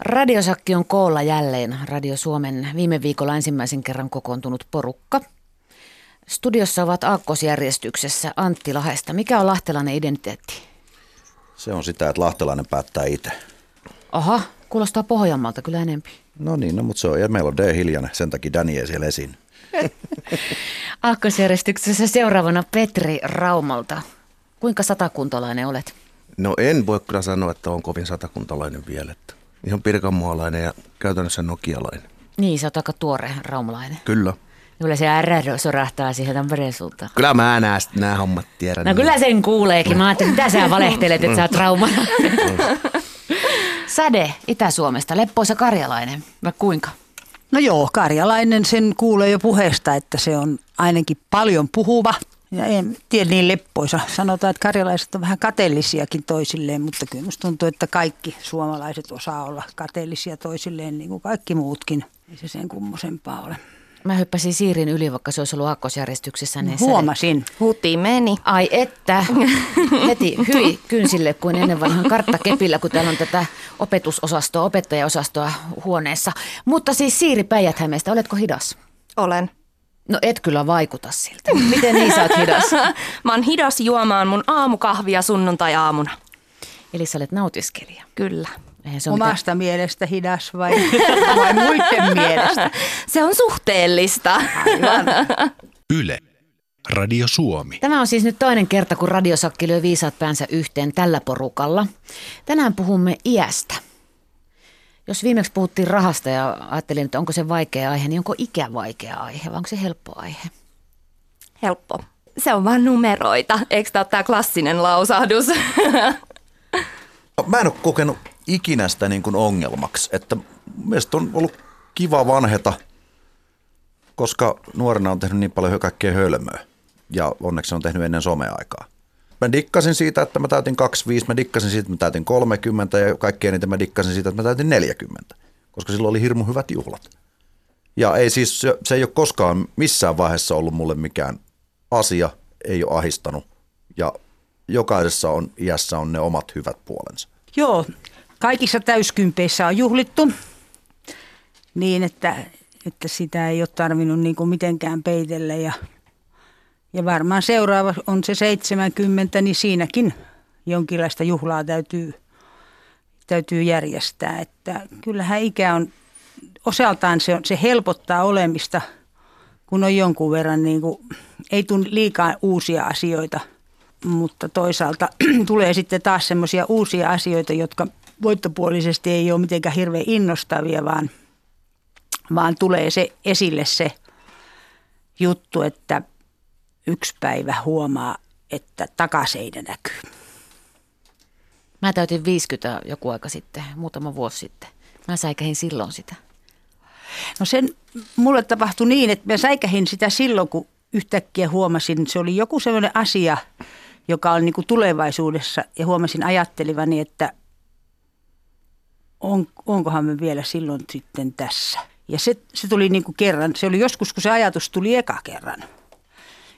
Radiosakki on koolla jälleen Radio Suomen viime viikolla ensimmäisen kerran kokoontunut porukka. Studiossa ovat aakkosjärjestyksessä Antti Lahesta. Mikä on lahtelainen identiteetti? Se on sitä, että lahtelainen päättää itse. Aha, kuulostaa Pohjanmaalta kyllä enempi. No niin, no, mutta se on, ja meillä on D. Hiljanen, sen takia Dani ei siellä esiin. Aakkosjärjestyksessä seuraavana Petri Raumalta. Kuinka satakuntalainen olet? No en voi kyllä sanoa, että on kovin satakuntalainen vielä. Että ihan pirkanmaalainen ja käytännössä nokialainen. Niin, sä oot aika tuore raumalainen. Kyllä. Kyllä se RR sorahtaa siihen Tampereen suuntaan. Kyllä mä nää, nämä hommat tiedän. No kyllä sen kuuleekin. Mä ajattelin, mitä sä valehtelet, että sä oot raumalainen. Säde Itä-Suomesta, leppoisa karjalainen. Vai kuinka? No joo, karjalainen sen kuulee jo puheesta, että se on ainakin paljon puhuva. Ja en tiedä niin leppoisa. Sanotaan, että karjalaiset on vähän kateellisiakin toisilleen, mutta kyllä musta tuntuu, että kaikki suomalaiset osaa olla kateellisia toisilleen, niin kuin kaikki muutkin. Ei se sen kummosempaa ole. Mä hyppäsin Siirin yli, vaikka se olisi ollut aakkosjärjestyksessä. Niin Huomasin. Huti meni. Ai että, heti hyi kynsille kuin ennen vanhan karttakepillä, kun täällä on tätä opetusosastoa, opettajaosastoa huoneessa. Mutta siis Siiri Päijät-Hämeestä, oletko hidas? Olen. No et kyllä vaikuta siltä. Miten niin sä oot hidas? Mä oon hidas juomaan mun aamukahvia sunnuntai-aamuna. Eli sä olet nautiskelija. Kyllä. Eihän se Omasta mielestä hidas vai, vai muiden mielestä? Se on suhteellista. Aivan. Yle. Radio Suomi. Tämä on siis nyt toinen kerta, kun radiosakki lyö viisaat päänsä yhteen tällä porukalla. Tänään puhumme iästä. Jos viimeksi puhuttiin rahasta ja ajattelin, että onko se vaikea aihe, niin onko ikä vaikea aihe vai onko se helppo aihe? Helppo. Se on vaan numeroita. Eikö tämä ole tämä klassinen lausahdus? Mä en ole kokenut ikinä sitä niin kuin ongelmaksi. Että mielestäni on ollut kiva vanheta, koska nuorena on tehnyt niin paljon kaikkea hölmöä. Ja onneksi on tehnyt ennen someaikaa. Mä dikkasin siitä, että mä täytin 25, mä dikkasin siitä, että mä täytin 30 ja kaikkein eniten mä dikkasin siitä, että mä täytin 40. Koska silloin oli hirmu hyvät juhlat. Ja ei siis, se, se ei ole koskaan missään vaiheessa ollut mulle mikään asia, ei ole ahistanut. Ja jokaisessa on, iässä on ne omat hyvät puolensa. Joo, kaikissa täyskympeissä on juhlittu niin, että, että sitä ei ole tarvinnut niin kuin mitenkään peitellä. Ja, ja varmaan seuraava on se 70, niin siinäkin jonkinlaista juhlaa täytyy, täytyy järjestää. Että kyllähän ikä on, osaltaan se, se helpottaa olemista, kun on jonkun verran, niin kuin, ei tule liikaa uusia asioita – mutta toisaalta tulee sitten taas semmoisia uusia asioita, jotka voittopuolisesti ei ole mitenkään hirveän innostavia, vaan, vaan tulee se esille se juttu, että yksi päivä huomaa, että takaseinä näkyy. Mä täytin 50 joku aika sitten, muutama vuosi sitten. Mä säikähin silloin sitä. No sen mulle tapahtui niin, että mä säikähin sitä silloin, kun yhtäkkiä huomasin, se oli joku sellainen asia, joka on niin kuin tulevaisuudessa ja huomasin ajattelivani, että on, onkohan me vielä silloin sitten tässä. Ja se, se tuli niin kuin kerran, se oli joskus kun se ajatus tuli eka kerran.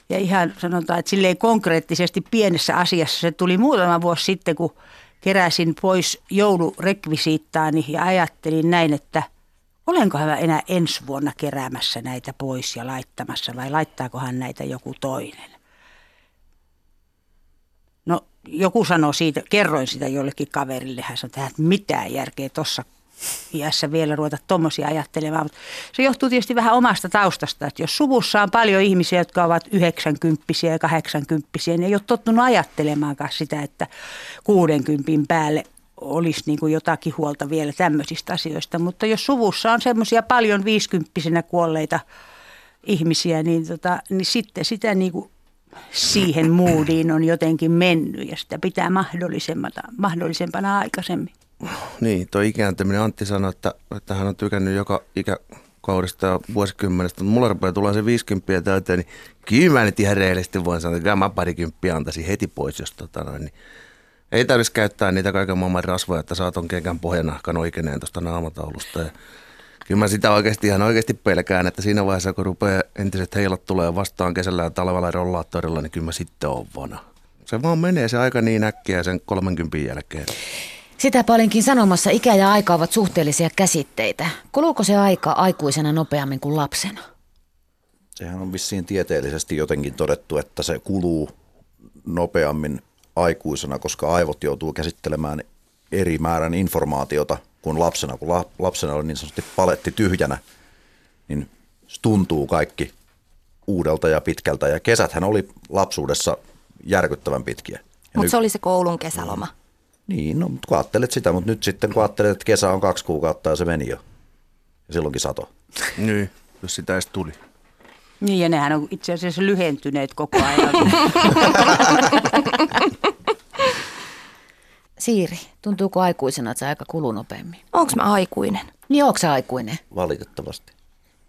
Ja ihan sanotaan, että silleen konkreettisesti pienessä asiassa. Se tuli muutama vuosi sitten, kun keräsin pois joulurekvisiittaani ja ajattelin näin, että olenkohan mä enää ensi vuonna keräämässä näitä pois ja laittamassa vai laittaakohan näitä joku toinen? Joku sanoi siitä, kerroin sitä jollekin kaverille, hän sanoi, että mitään järkeä tuossa iässä vielä ruveta tuommoisia ajattelemaan. Mutta se johtuu tietysti vähän omasta taustasta, että jos suvussa on paljon ihmisiä, jotka ovat 90 ja 80 niin ei ole tottunut ajattelemaankaan sitä, että 60 päälle olisi niin kuin jotakin huolta vielä tämmöisistä asioista. Mutta jos suvussa on semmoisia paljon 50 kuolleita ihmisiä, niin, tota, niin sitten sitä niin kuin siihen moodiin on jotenkin mennyt ja sitä pitää mahdollisempana, aikaisemmin. Niin, tuo ikääntyminen Antti sanoi, että, että hän on tykännyt joka ikäkaudesta ja vuosikymmenestä, mutta mulla rupeaa tulla se 50 täyteen, niin kyllä mä nyt ihan reellisesti voin sanoa, että mä parikymppiä antaisin heti pois, jos tota noin, niin ei tarvitsisi käyttää niitä kaiken maailman rasvoja, että saat on kenkään pohjanahkan oikeineen tuosta naamataulusta. Ja Kyllä mä sitä oikeasti ihan oikeasti pelkään, että siinä vaiheessa kun rupeaa entiset heilat tulee vastaan kesällä ja talvella rollaattorilla, niin kyllä mä sitten on vana. Se vaan menee se aika niin äkkiä sen 30 jälkeen. Sitä paljonkin sanomassa ikä ja aika ovat suhteellisia käsitteitä. Kuluuko se aika aikuisena nopeammin kuin lapsena? Sehän on vissiin tieteellisesti jotenkin todettu, että se kuluu nopeammin aikuisena, koska aivot joutuu käsittelemään eri määrän informaatiota kuin lapsena. Kun la- lapsena oli niin sanotusti paletti tyhjänä, niin se tuntuu kaikki uudelta ja pitkältä. Ja kesäthän oli lapsuudessa järkyttävän pitkiä. Mutta se oli se koulun kesäloma. Niin, no mutta kun ajattelet sitä, mutta nyt sitten kun ajattelet, että kesä on kaksi kuukautta ja se meni jo. Ja silloinkin sato. Niin, jos sitä edes tuli. Niin ja nehän on itse asiassa lyhentyneet koko ajan. Siiri, tuntuuko aikuisena, että se aika kuluu nopeammin? Onko mä aikuinen? Niin onko se aikuinen? Valitettavasti.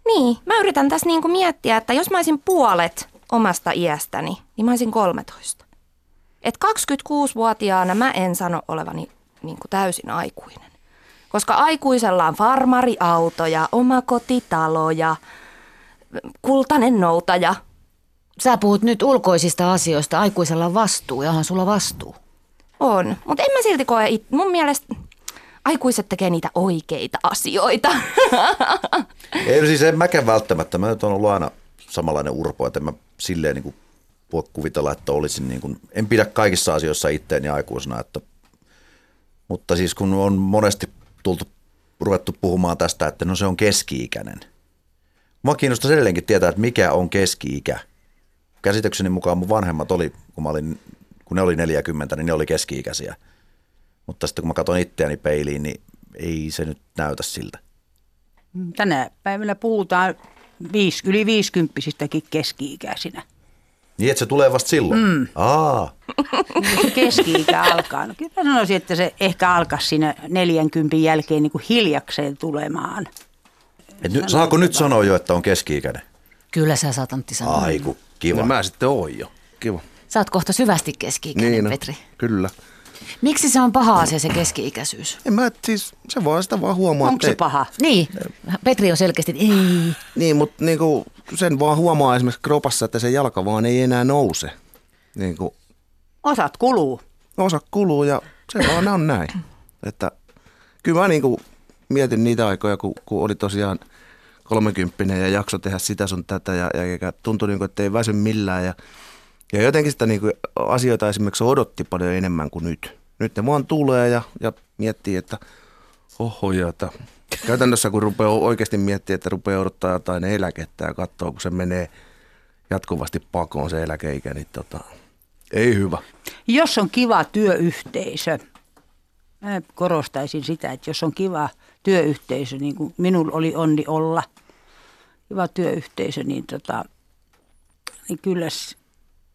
Niin, mä yritän tässä niinku miettiä, että jos mä olisin puolet omasta iästäni, niin mä olisin 13. Et 26-vuotiaana mä en sano olevani niinku täysin aikuinen. Koska aikuisella on farmariauto ja omakotitalo ja kultainen noutaja. Sä puhut nyt ulkoisista asioista, aikuisella on vastuu ja onhan sulla vastuu. On, mutta en mä silti koe, it- mun mielestä aikuiset tekee niitä oikeita asioita. Ei siis en mäkään välttämättä. Mä nyt on ollut aina samanlainen urpo, että en mä silleen niin kuin voi kuvitella, että olisin niin kuin, en pidä kaikissa asioissa itteeni aikuisena, että, mutta siis kun on monesti tultu, ruvettu puhumaan tästä, että no se on keski-ikäinen. Mua kiinnostaa edelleenkin tietää, että mikä on keski-ikä. Käsitykseni mukaan mun vanhemmat oli, kun, mä olin, kun ne oli 40, niin ne oli keski-ikäisiä. Mutta sitten kun mä katson itseäni peiliin, niin ei se nyt näytä siltä. Tänä päivänä puhutaan viis, yli viisikymppisistäkin keski-ikäisinä. Niin, että se tulee vasta silloin? Mm. Aa, keski-ikä alkaa. No kyllä mä sanoisin, että se ehkä alkaisi siinä 40 jälkeen niin kuin hiljakseen tulemaan. et nyt, saako nyt sanoa jo, että on keski-ikäinen? Kyllä sä saat Antti sanoa. Aiku, kiva. No mä sitten oon jo. Kiva. Sä oot kohta syvästi keski-ikäinen, Niin, no, Petri. kyllä. Miksi se on paha asia se keski-ikäisyys? En mä, siis se vaan sitä vaan huomaa. Onko se paha? Niin, Petri on selkeästi, ei. Niin, mutta niinku, sen vaan huomaa esimerkiksi kropassa, että se jalka vaan ei enää nouse. Niinku, Osat kuluu. osa kuluu ja se vaan on näin. Että kyllä mä niinku mietin niitä aikoja, kun, kun oli tosiaan kolmekymppinen ja jakso tehdä sitä sun tätä ja, ja, ja tuntui niinku, että ei väsy millään ja, ja jotenkin sitä niinku asioita esimerkiksi odotti paljon enemmän kuin nyt. Nyt ne vaan tulee ja, ja miettii, että oho ja että käytännössä kun rupeaa oikeasti miettimään, että rupeaa odottaa jotain eläkettä ja katsoo, kun se menee jatkuvasti pakoon se eläkeikä, niin tota, ei hyvä. Jos on kiva työyhteisö, mä korostaisin sitä, että jos on kiva työyhteisö, niin kuin minulla oli onni olla, kiva työyhteisö, niin, tota, niin kyllä,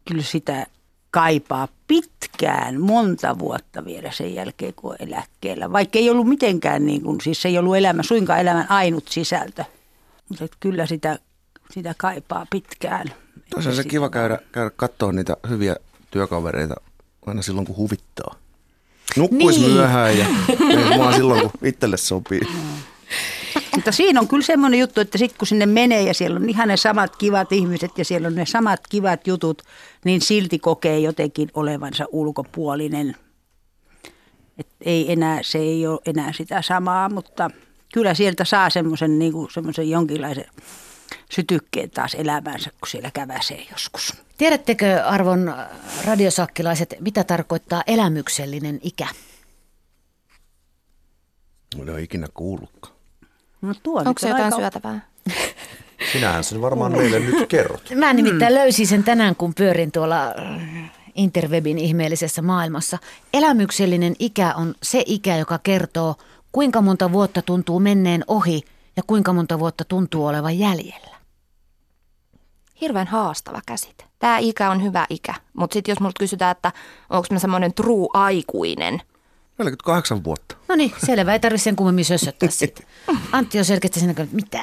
kyllä sitä kaipaa pitkään, monta vuotta vielä sen jälkeen, kun on eläkkeellä. Vaikka ei ollut mitenkään, niin kuin, siis se ei ollut elämä, suinkaan elämän ainut sisältö. Mutta kyllä sitä, sitä kaipaa pitkään. Olisi se kiva käydä, käydä katsoa niitä hyviä työkavereita aina silloin, kun huvittaa. Nukkuisi Niin. myöhään ja vaan silloin, kun itselle sopii. Mutta siinä on kyllä semmoinen juttu, että sitten kun sinne menee ja siellä on ihan ne samat kivat ihmiset ja siellä on ne samat kivat jutut, niin silti kokee jotenkin olevansa ulkopuolinen. Et ei enää, se ei ole enää sitä samaa, mutta kyllä sieltä saa semmoisen niin semmoisen jonkinlaisen sytykkeen taas elämäänsä, kun siellä käväsee joskus. Tiedättekö arvon radiosakkilaiset, mitä tarkoittaa elämyksellinen ikä? En ole ikinä kuullutkaan. No tuo Onko se on jotain aika- syötävää? Sinähän sen varmaan meille nyt kerrot. Mä nimittäin löysin sen tänään, kun pyörin tuolla äh, interwebin ihmeellisessä maailmassa. Elämyksellinen ikä on se ikä, joka kertoo, kuinka monta vuotta tuntuu menneen ohi ja kuinka monta vuotta tuntuu olevan jäljellä. Hirveän haastava käsite. Tämä ikä on hyvä ikä, mutta sitten jos multa kysytään, että onko mä semmoinen true aikuinen, 48 vuotta. No niin, selvä, ei tarvitse sen kummemmin sössöttää sitten. Antti on selkeästi siinä, että mitä?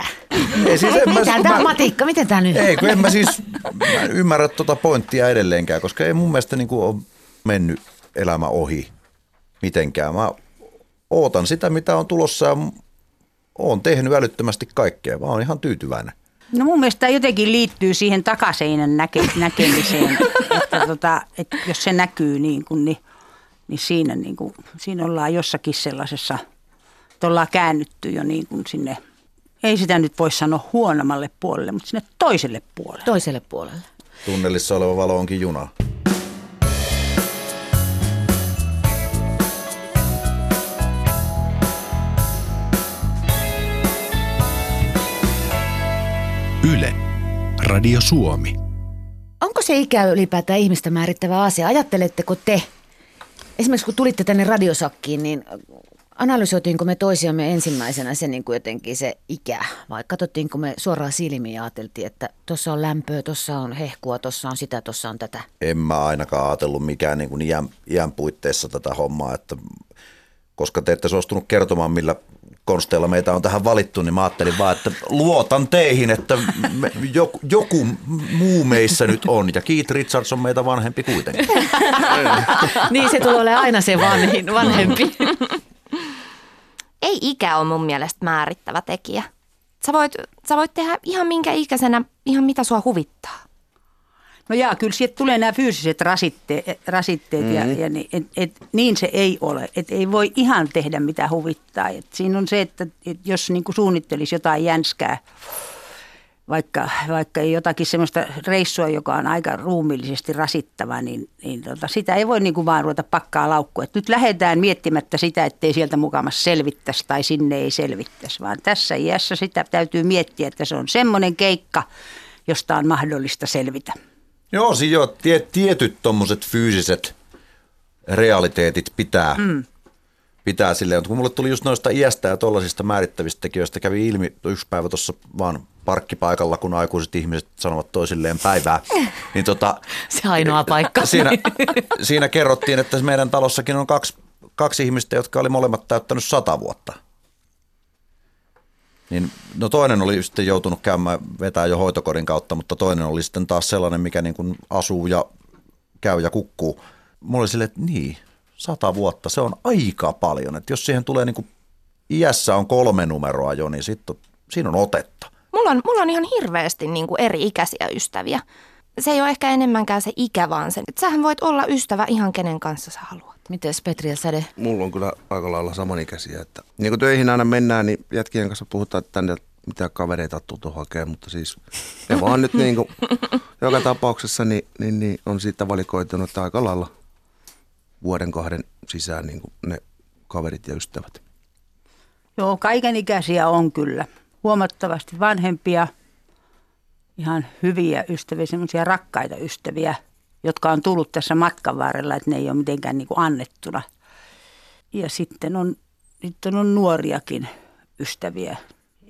Ei siis en mä, Mitä kun tämä mä- matikka, miten tämä nyt? Ei, kun en mä siis mä en ymmärrä tuota pointtia edelleenkään, koska ei mun mielestä niin kuin ole mennyt elämä ohi mitenkään. Mä ootan sitä, mitä on tulossa ja oon tehnyt älyttömästi kaikkea. Mä oon ihan tyytyväinen. No mun mielestä tämä jotenkin liittyy siihen takaseinän näke, näkemiseen, että, tota, että jos se näkyy niin kuin, niin niin siinä, niin kuin, siinä ollaan jossakin sellaisessa, että ollaan käännytty jo niin kuin sinne, ei sitä nyt voi sanoa huonommalle puolelle, mutta sinne toiselle puolelle. Toiselle puolelle. Tunnelissa oleva valo onkin juna. Yle. Radio Suomi. Onko se ikä ylipäätään ihmistä määrittävä asia? Ajatteletteko te, esimerkiksi kun tulitte tänne radiosakkiin, niin analysoitiinko me toisiamme ensimmäisenä se niin kuin jotenkin se ikä? Vai katsottiinko me suoraan silmiin ja ajateltiin, että tuossa on lämpöä, tuossa on hehkua, tuossa on sitä, tuossa on tätä? En mä ainakaan ajatellut mikään niin kuin iän, iän puitteissa tätä hommaa, että koska te ette suostunut kertomaan, millä konsteilla meitä on tähän valittu, niin mä ajattelin vaan, että luotan teihin, että me, joku, joku muu meissä nyt on. Ja Keith Richards on meitä vanhempi kuitenkin. niin se tulee olemaan aina se vanhin, vanhempi. Ei ikä ole mun mielestä määrittävä tekijä. Sä voit, sä voit tehdä ihan minkä ikäisenä, ihan mitä sua huvittaa. No jaa, kyllä sieltä tulee nämä fyysiset rasitte, rasitteet mm. ja, ja niin, et, et, niin se ei ole. Et ei voi ihan tehdä mitä huvittaa. Et siinä on se, että et jos niin kuin suunnittelisi jotain jänskää, vaikka, vaikka jotakin semmoista reissua, joka on aika ruumillisesti rasittava, niin, niin tota, sitä ei voi niin kuin vaan ruveta pakkaa laukkua. Et nyt lähdetään miettimättä sitä, ettei sieltä mukamassa selvittäisi tai sinne ei selvittäisi, vaan tässä iässä sitä täytyy miettiä, että se on semmoinen keikka, josta on mahdollista selvitä. Joo, siis joo, tie, tietyt tuommoiset fyysiset realiteetit pitää, mm. pitää silleen, mutta kun mulle tuli just noista iästä ja tuollaisista määrittävistä tekijöistä, kävi ilmi yksi päivä tuossa vaan parkkipaikalla, kun aikuiset ihmiset sanovat toisilleen päivää. Niin tota, Se ainoa paikka. Siinä, siinä kerrottiin, että meidän talossakin on kaksi, kaksi ihmistä, jotka oli molemmat täyttänyt sata vuotta. Niin, no toinen oli sitten joutunut käymään vetää jo hoitokodin kautta, mutta toinen oli sitten taas sellainen, mikä niin kuin asuu ja käy ja kukkuu. Mulla oli silleen, että niin, sata vuotta, se on aika paljon. Että jos siihen tulee niin kuin iässä on kolme numeroa jo, niin sitten siinä on otetta. Mulla on, mulla on ihan hirveästi niin kuin eri ikäisiä ystäviä. Se ei ole ehkä enemmänkään se ikä, vaan se, että sähän voit olla ystävä ihan kenen kanssa sä haluat. Miten Petri ja Säde? Mulla on kyllä aika lailla samanikäisiä. Että, niin kun töihin aina mennään, niin jätkien kanssa puhutaan, että tänne mitä kavereita tultu hakemaan, mutta siis ne vaan nyt niin kuin, joka tapauksessa niin, niin, niin on siitä valikoitunut että aika lailla vuoden kahden sisään niin kuin ne kaverit ja ystävät. Joo, kaikenikäisiä on kyllä. Huomattavasti vanhempia, ihan hyviä ystäviä, semmoisia rakkaita ystäviä, jotka on tullut tässä matkan varrella, että ne ei ole mitenkään niin kuin annettuna. Ja sitten on, sitten on nuoriakin ystäviä,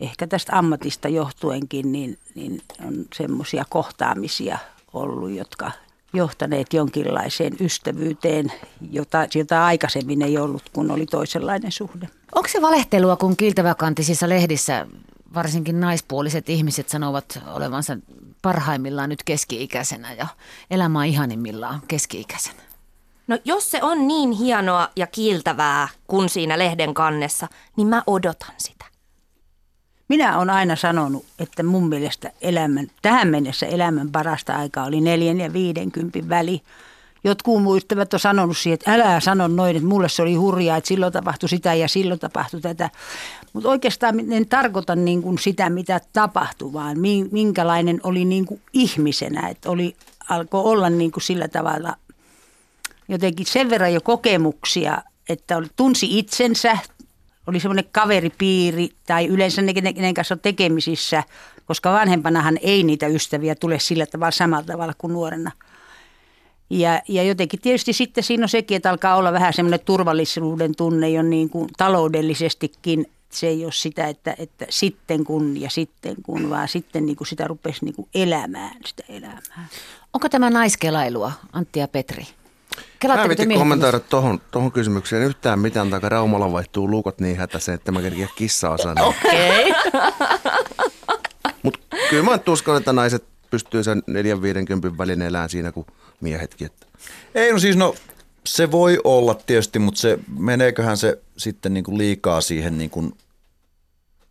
ehkä tästä ammatista johtuenkin, niin, niin on semmoisia kohtaamisia ollut, jotka johtaneet jonkinlaiseen ystävyyteen, jota, jota aikaisemmin ei ollut, kun oli toisenlainen suhde. Onko se valehtelua, kun kiiltäväkantisissa lehdissä varsinkin naispuoliset ihmiset sanovat olevansa parhaimmillaan nyt keski-ikäisenä ja elämä on ihanimmillaan keski-ikäisenä? No jos se on niin hienoa ja kiiltävää kuin siinä lehden kannessa, niin mä odotan sitä. Minä olen aina sanonut, että mun mielestä elämän, tähän mennessä elämän parasta aikaa oli neljän ja viidenkympin väli. Jotkut muistavat on sanonut siihen, että älä sano noin, että mulle se oli hurjaa, että silloin tapahtui sitä ja silloin tapahtui tätä. Mutta oikeastaan en tarkoita niin kuin sitä, mitä tapahtui, vaan minkälainen oli niin kuin ihmisenä. Että oli, alkoi olla niin kuin sillä tavalla jotenkin sen verran jo kokemuksia, että oli, tunsi itsensä, oli semmoinen kaveripiiri tai yleensä ne, kenen kanssa on tekemisissä, koska vanhempanahan ei niitä ystäviä tule sillä tavalla samalla tavalla kuin nuorena. Ja, ja jotenkin tietysti sitten siinä on sekin, että alkaa olla vähän semmoinen turvallisuuden tunne jo niin kuin taloudellisestikin. Se ei ole sitä, että, että sitten kun ja sitten kun, vaan sitten niin kuin sitä rupesi niin kuin elämään sitä elämää. Onko tämä naiskelailua, Antti ja Petri? Mä en kommentoida tuohon, tohon kysymykseen yhtään mitään, taikka Raumalla vaihtuu luukot niin hätäisen, että mä kerkiä kissaa sanon. Okei. Mutta kyllä mä uskon, että naiset pystyy sen 4-50 välin elämään siinä kuin miehetkin. Että. Ei no siis no se voi olla tietysti, mutta se meneeköhän se sitten niin kuin liikaa siihen niin kuin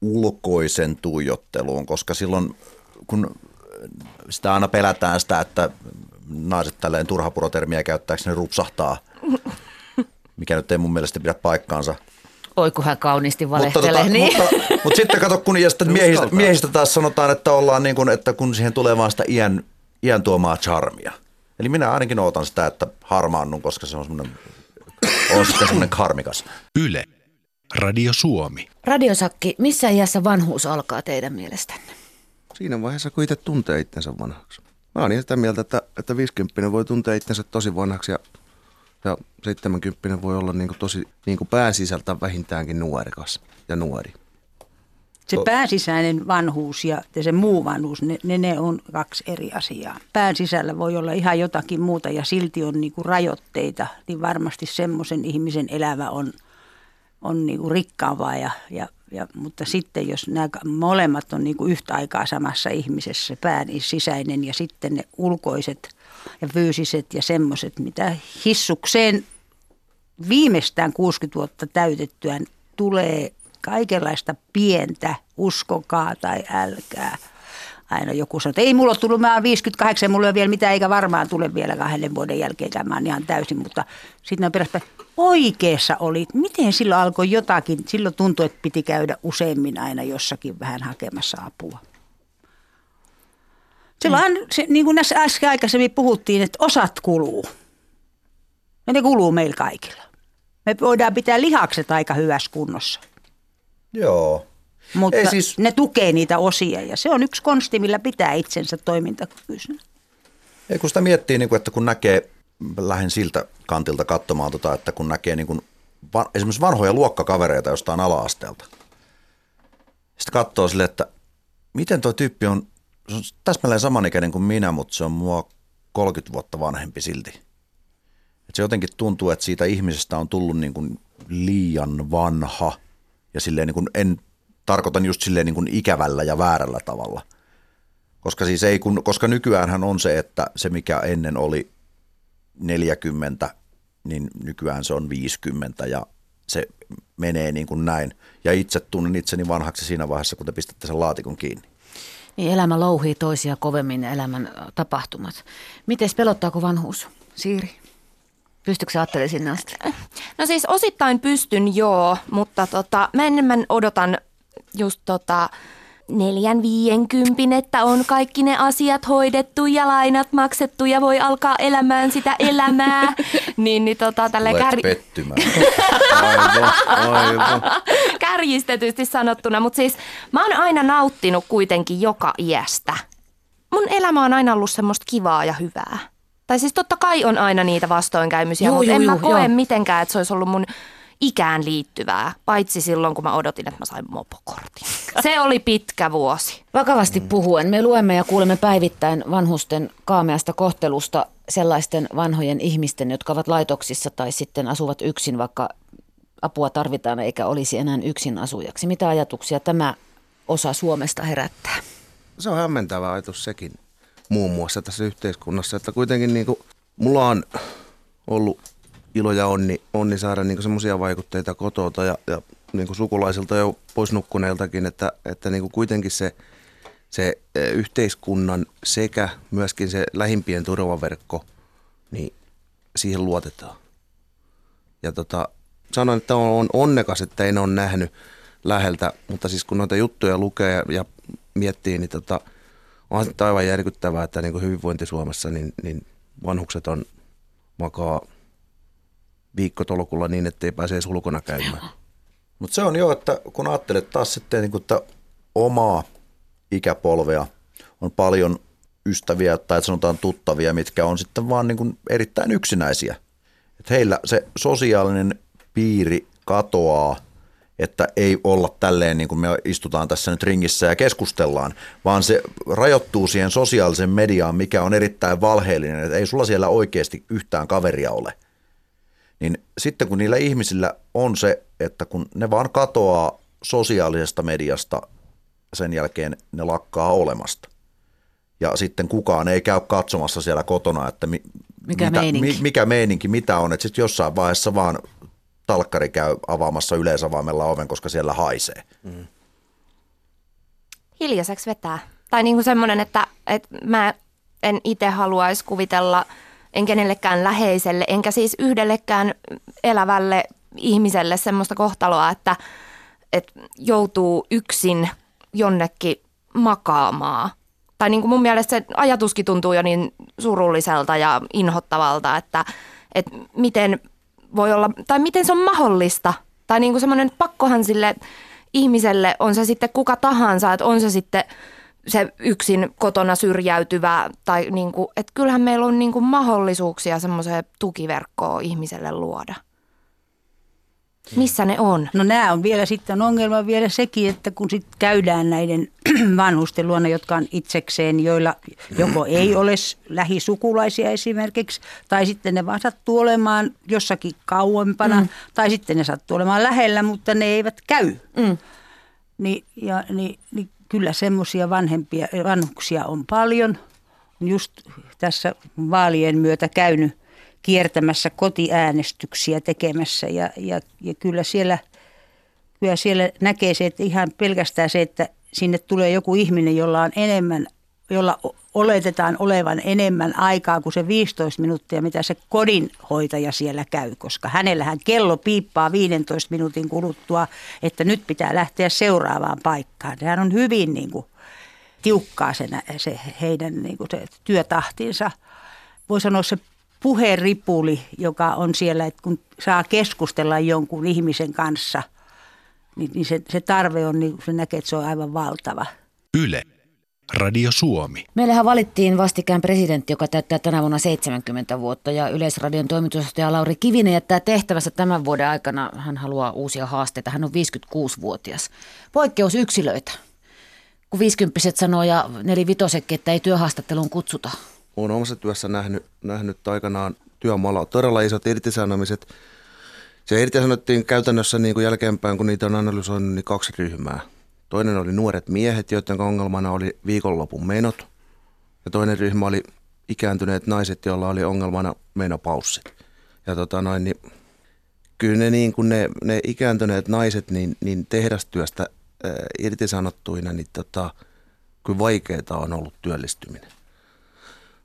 ulkoisen tuijotteluun, koska silloin kun sitä aina pelätään sitä, että naiset tälleen turhapurotermiä käyttääkseni rupsahtaa mikä nyt ei mun mielestä pidä paikkaansa. Oi kun hän kauniisti Mutta, valehtelee. tota, niin. mutta, mutta sitten kato, kun ja sitten miehistä, miehistä taas sanotaan, että ollaan niin kuin, että kun siihen tulee vaan sitä iän, iän tuomaa charmia. Eli minä ainakin ootan sitä, että harmaannun, koska se on semmoinen, on sitten semmoinen karmikas. Yle. Radio Suomi. Radiosakki, missä iässä vanhuus alkaa teidän mielestänne? Siinä vaiheessa, kun itse tuntee itsensä vanhaksi. Mä oon ihan sitä mieltä, että, että 50 voi tuntea itsensä tosi vanhaksi ja, ja 70 voi olla niin kuin tosi niin kuin pään sisältä vähintäänkin nuorekas ja nuori. Se pääsisäinen vanhuus ja se muu vanhuus, ne, ne, ne on kaksi eri asiaa. Pään sisällä voi olla ihan jotakin muuta ja silti on niinku rajoitteita, niin varmasti semmoisen ihmisen elämä on, on niinku rikkaampaa. Ja, ja, ja, mutta sitten jos nämä molemmat on niinku yhtä aikaa samassa ihmisessä, se pään sisäinen ja sitten ne ulkoiset ja fyysiset ja semmoiset, mitä hissukseen viimeistään 60 vuotta täytettyään tulee kaikenlaista pientä, uskokaa tai älkää. Aina joku sanoo, että ei mulla ole tullut, mä oon 58, mulla ei ole vielä mitään, eikä varmaan tule vielä kahden vuoden jälkeen, mä oon ihan täysin, mutta sitten on perästä, oikeassa oli, miten silloin alkoi jotakin, silloin tuntui, että piti käydä useammin aina jossakin vähän hakemassa apua. Silloin, se, niin kuin näissä äsken aikaisemmin puhuttiin, että osat kuluu. Ja ne kuluu meillä kaikilla. Me voidaan pitää lihakset aika hyvässä kunnossa. Joo. Mutta Ei siis... ne tukee niitä osia ja se on yksi konsti, millä pitää itsensä toimintakykyisenä. Ei kun sitä miettii, niin kuin, että kun näkee, lähden siltä kantilta katsomaan, tota, että kun näkee niin kuin, va, esimerkiksi vanhoja luokkakavereita jostain ala-asteelta. Sitten katsoo sille, että miten tuo tyyppi on, se on täsmälleen samanikäinen kuin minä, mutta se on mua 30 vuotta vanhempi silti. Et se jotenkin tuntuu, että siitä ihmisestä on tullut niin kuin liian vanha ja silleen niin kuin en tarkoitan just silleen niin kuin ikävällä ja väärällä tavalla. Koska, siis ei, kun, koska nykyäänhän on se, että se mikä ennen oli 40, niin nykyään se on 50 ja se menee niin kuin näin. Ja itse tunnen itseni vanhaksi siinä vaiheessa, kun te pistätte sen laatikon kiinni. Niin elämä louhii toisia kovemmin elämän tapahtumat. Miten pelottaako vanhuus? Siiri, pystytkö sä ajattelemaan sinne asti? No siis osittain pystyn joo, mutta tota, mä enemmän odotan just tota neljän viienkympin, että on kaikki ne asiat hoidettu ja lainat maksettu ja voi alkaa elämään sitä elämää. niin, niin tota, tällä Olet kär... pettymään. Aivan, aivan. kärjistetysti sanottuna, mutta siis mä oon aina nauttinut kuitenkin joka iästä. Mun elämä on aina ollut semmoista kivaa ja hyvää. Tai siis totta kai on aina niitä vastoinkäymisiä, Juu, mutta juu, en mä juu, koe joo. mitenkään, että se olisi ollut mun ikään liittyvää. Paitsi silloin, kun mä odotin, että mä sain mopokortin. Se oli pitkä vuosi. Vakavasti puhuen, me luemme ja kuulemme päivittäin vanhusten kaameasta kohtelusta sellaisten vanhojen ihmisten, jotka ovat laitoksissa tai sitten asuvat yksin, vaikka apua tarvitaan eikä olisi enää yksin asujaksi. Mitä ajatuksia tämä osa Suomesta herättää? Se on hämmentävä ajatus sekin muun muassa tässä yhteiskunnassa, että kuitenkin niin kuin, mulla on ollut ilo ja onni, onni saada niin semmoisia vaikutteita kotota ja, ja niin kuin sukulaisilta jo pois nukkuneiltakin, että, että niin kuin kuitenkin se, se eh, yhteiskunnan sekä myöskin se lähimpien turvaverkko, niin siihen luotetaan. Ja tota, sanon, että on, on onnekas, että en ole nähnyt läheltä, mutta siis kun noita juttuja lukee ja, ja miettii, niin tota, on aivan järkyttävää, että niin kuin hyvinvointi Suomessa, niin, niin vanhukset on makaa viikkotolkulla niin, ettei pääse edes ulkona käymään. Mutta se on jo, että kun ajattelet taas sitten niin kuin, että omaa ikäpolvea, on paljon ystäviä tai sanotaan tuttavia, mitkä on sitten vaan niin kuin erittäin yksinäisiä. Et heillä se sosiaalinen piiri katoaa, että ei olla tälleen niin kuin me istutaan tässä nyt ringissä ja keskustellaan, vaan se rajoittuu siihen sosiaaliseen mediaan, mikä on erittäin valheellinen, että ei sulla siellä oikeasti yhtään kaveria ole niin sitten kun niillä ihmisillä on se, että kun ne vaan katoaa sosiaalisesta mediasta, sen jälkeen ne lakkaa olemasta. Ja sitten kukaan ei käy katsomassa siellä kotona, että mi, Mikä mitä, meininki. mi, mikä meininki, mitä on. Että sitten jossain vaiheessa vaan talkkari käy avaamassa yleisavaimella oven, koska siellä haisee. Hiljaiseksi vetää. Tai niin kuin semmoinen, että, että mä en itse haluaisi kuvitella en kenellekään läheiselle, enkä siis yhdellekään elävälle ihmiselle semmoista kohtaloa, että, että joutuu yksin jonnekin makaamaan. Tai niin kuin mun mielestä se ajatuskin tuntuu jo niin surulliselta ja inhottavalta, että, että miten voi olla, tai miten se on mahdollista. Tai niin kuin semmoinen pakkohan sille ihmiselle, on se sitten kuka tahansa, että on se sitten se yksin kotona syrjäytyvä, tai niin kuin, että kyllähän meillä on niin kuin mahdollisuuksia semmoiseen tukiverkkoon ihmiselle luoda. Missä ne on? No nämä on vielä sitten ongelma vielä sekin, että kun sitten käydään näiden vanhusten luona, jotka on itsekseen, joilla joko ei ole lähisukulaisia esimerkiksi, tai sitten ne vaan sattuu olemaan jossakin kauempana, mm. tai sitten ne sattuu olemaan lähellä, mutta ne eivät käy. Mm. Ni, ja, niin, niin kyllä semmoisia vanhempia, vanhuksia on paljon. Just tässä vaalien myötä käynyt kiertämässä kotiäänestyksiä tekemässä ja, ja, ja kyllä, siellä, kyllä siellä näkee se, että ihan pelkästään se, että sinne tulee joku ihminen, jolla on enemmän, jolla oletetaan olevan enemmän aikaa kuin se 15 minuuttia, mitä se kodinhoitaja siellä käy, koska hänellähän kello piippaa 15 minuutin kuluttua, että nyt pitää lähteä seuraavaan paikkaan. Sehän on hyvin niin kuin, tiukkaa se, se heidän niin kuin se työtahtinsa. Voi sanoa se puheripuli, joka on siellä, että kun saa keskustella jonkun ihmisen kanssa, niin, niin se, se tarve on, niin se näkee, että se on aivan valtava. Yle. Radio Suomi. Meillähän valittiin vastikään presidentti, joka täyttää tänä vuonna 70 vuotta ja Yleisradion toimitusjohtaja Lauri Kivinen jättää tehtävässä tämän vuoden aikana. Hän haluaa uusia haasteita. Hän on 56-vuotias. Poikkeusyksilöitä. Kun 50 sanoo ja nelivitosekin, että ei työhaastatteluun kutsuta olen omassa työssä nähnyt, nähnyt aikanaan työmaalla todella isot irtisanomiset. Se irtisanottiin käytännössä niin kuin jälkeenpäin, kun niitä on analysoinut, niin kaksi ryhmää. Toinen oli nuoret miehet, joiden ongelmana oli viikonlopun menot. Ja toinen ryhmä oli ikääntyneet naiset, joilla oli ongelmana menopaussit. Ja tota noin, niin kyllä ne, niin kuin ne, ne ikääntyneet naiset niin, niin tehdastyöstä ää, irtisanottuina, niin tota, kyllä vaikeaa on ollut työllistyminen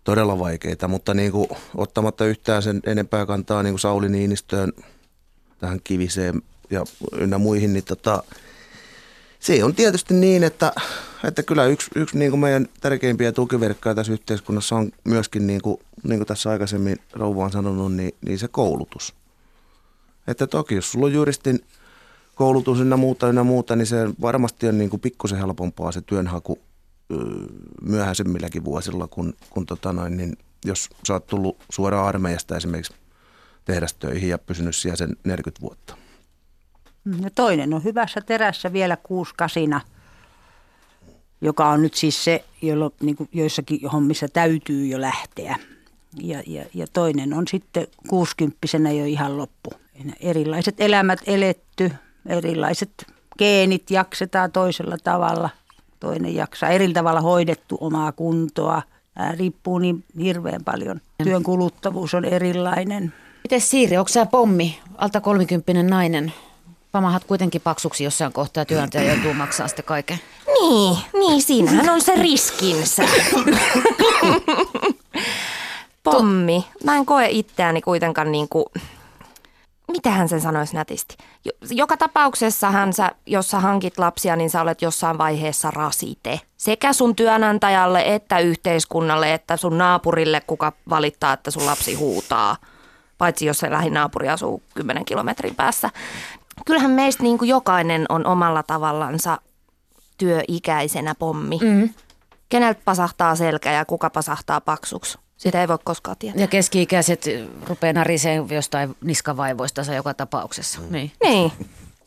todella vaikeita, mutta niin kuin, ottamatta yhtään sen enempää kantaa niin kuin Sauli Niinistöön, tähän kiviseen ja ynnä muihin, niin tota, se on tietysti niin, että, että kyllä yksi, yksi niin kuin meidän tärkeimpiä tukiverkkoja tässä yhteiskunnassa on myöskin, niin kuin, niin kuin tässä aikaisemmin rouva on sanonut, niin, niin se koulutus. Että toki jos sulla on juristin koulutus ynnä muuta ynnä muuta, niin se varmasti on niin kuin pikkusen helpompaa se työnhaku myöhäisemmilläkin vuosilla, kun, kun tota noin, niin jos sä oot tullut suoraan armeijasta esimerkiksi tehdastöihin ja pysynyt siellä sen 40 vuotta. Mm, ja toinen on hyvässä terässä vielä kuuskasina, joka on nyt siis se, jolloin niin joissakin hommissa täytyy jo lähteä. Ja, ja, ja toinen on sitten kuusikymppisenä jo ihan loppu. Erilaiset elämät eletty, erilaiset geenit jaksetaan toisella tavalla – toinen jaksaa eri tavalla hoidettu omaa kuntoa. Tämä riippuu niin hirveän paljon. Työn kuluttavuus on erilainen. Miten Siiri, onko sä pommi, alta kolmikymppinen nainen? Pamahat kuitenkin paksuksi jossain kohtaa ja työnantaja joutuu maksaa sitten kaiken. Niin, niin siinähän on se riskinsä. Pommi. Mä en koe itseäni kuitenkaan niin kuin mitähän sen sanoisi nätisti? Joka tapauksessahan sä, jos sä hankit lapsia, niin sä olet jossain vaiheessa rasite. Sekä sun työnantajalle, että yhteiskunnalle, että sun naapurille, kuka valittaa, että sun lapsi huutaa. Paitsi jos se lähinaapuri asuu 10 kilometrin päässä. Kyllähän meistä niin kuin jokainen on omalla tavallansa työikäisenä pommi. Mm. Keneltä pasahtaa selkä ja kuka pasahtaa paksuksi? Sitä ei voi koskaan tietää. Ja keski-ikäiset rupeaa nariseen jostain niskavaivoista joka tapauksessa. Mm. Niin. niin.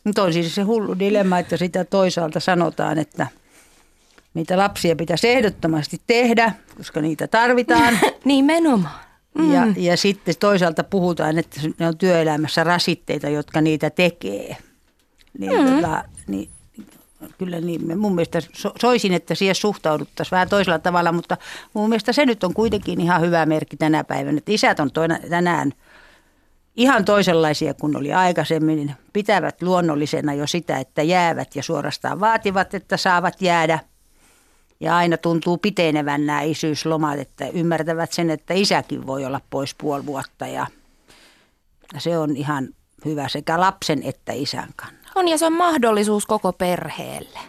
Mutta on siis se hullu dilemma, että sitä toisaalta sanotaan, että niitä lapsia pitäisi ehdottomasti tehdä, koska niitä tarvitaan. Nimenomaan. Mm. Ja, ja sitten toisaalta puhutaan, että ne on työelämässä rasitteita, jotka niitä tekee. Niin, mm. tota, niin kyllä niin, mun mielestä soisin, että siihen suhtauduttaisiin vähän toisella tavalla, mutta mun mielestä se nyt on kuitenkin ihan hyvä merkki tänä päivänä, että isät on toina, tänään ihan toisenlaisia kuin oli aikaisemmin. Pitävät luonnollisena jo sitä, että jäävät ja suorastaan vaativat, että saavat jäädä. Ja aina tuntuu pitenevän nämä isyyslomat, että ymmärtävät sen, että isäkin voi olla pois puoli vuotta ja se on ihan hyvä sekä lapsen että isän kannalta. On ja se on mahdollisuus koko perheelle.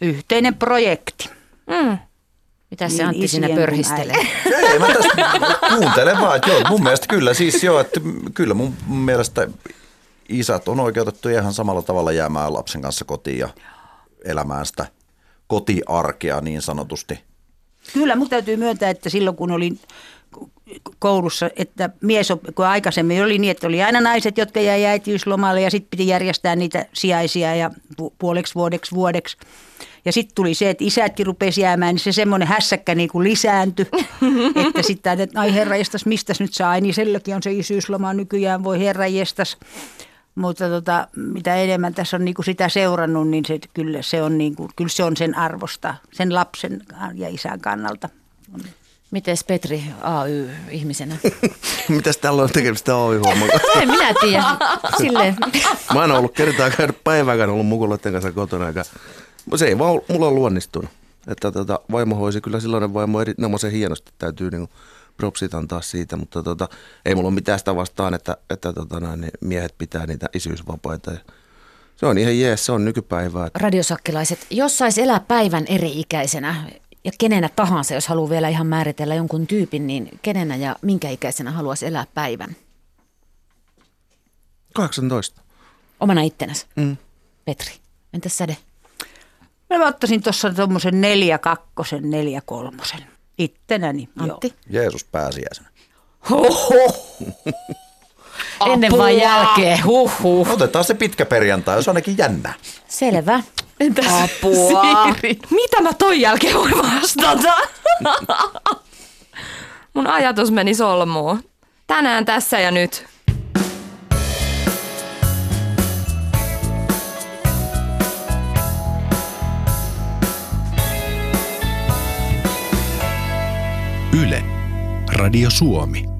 Yhteinen projekti. Mm. Mitä se Niin Antti sinä pörhistelee? Ei, mä tästä kuuntelen vaan, että joo, mun mielestä kyllä siis joo, että kyllä mun mielestä isät on oikeutettu ihan samalla tavalla jäämään lapsen kanssa kotiin ja elämään sitä kotiarkea niin sanotusti. Kyllä, mutta täytyy myöntää, että silloin kun olin koulussa, että mies, kun aikaisemmin oli niin, että oli aina naiset, jotka jäi äitiyslomalle ja sitten piti järjestää niitä sijaisia ja pu- puoleksi vuodeksi vuodeksi. Ja sitten tuli se, että isätkin rupesi jäämään, niin se semmoinen hässäkkä niin kuin lisääntyi. että sitten, että ai herra jestas, mistä nyt saa, niin silläkin on se isyysloma nykyään, voi herra jestas. Mutta tota, mitä enemmän tässä on niin kuin sitä seurannut, niin se, kyllä, se on niin kuin, kyllä se on sen arvosta, sen lapsen ja isän kannalta. Mites Petri AY-ihmisenä? Mitäs tällä on tekemistä oy En minä tiedä. Silleen. Mä en ollut kertaa käynyt päivääkään ollut mukuloiden kanssa kotona. Eikä, se ei vaan mulla on luonnistunut. Että tota, vaimo hoisi kyllä silloinen vaimo erinomaisen hienosti, täytyy niinku propsit antaa siitä, mutta tota, ei mulla ole mitään sitä vastaan, että, että tota, näin, niin miehet pitää niitä isyysvapaita. Ja se on ihan jees, se on nykypäivää. Radiosakkilaiset, jos sais elää päivän eri-ikäisenä ja kenenä tahansa, jos haluaa vielä ihan määritellä jonkun tyypin, niin kenenä ja minkä ikäisenä haluaisi elää päivän? 18. Omana ittenäs. Mm. Petri, entäs säde? Mä ottaisin tuossa tuommoisen neljä kakkosen, neljä kolmosen. Ittenäni, Antti? joo. Jeesus pääsiäisenä. Ennen vai jälkeen? Huhhuh. Otetaan se pitkä perjantai, se on ainakin jännä. Selvä. Apua. Mitä mä ton jälkeen voin vastata? Mun ajatus meni solmuun. Tänään tässä ja nyt. Yle. Radio Suomi.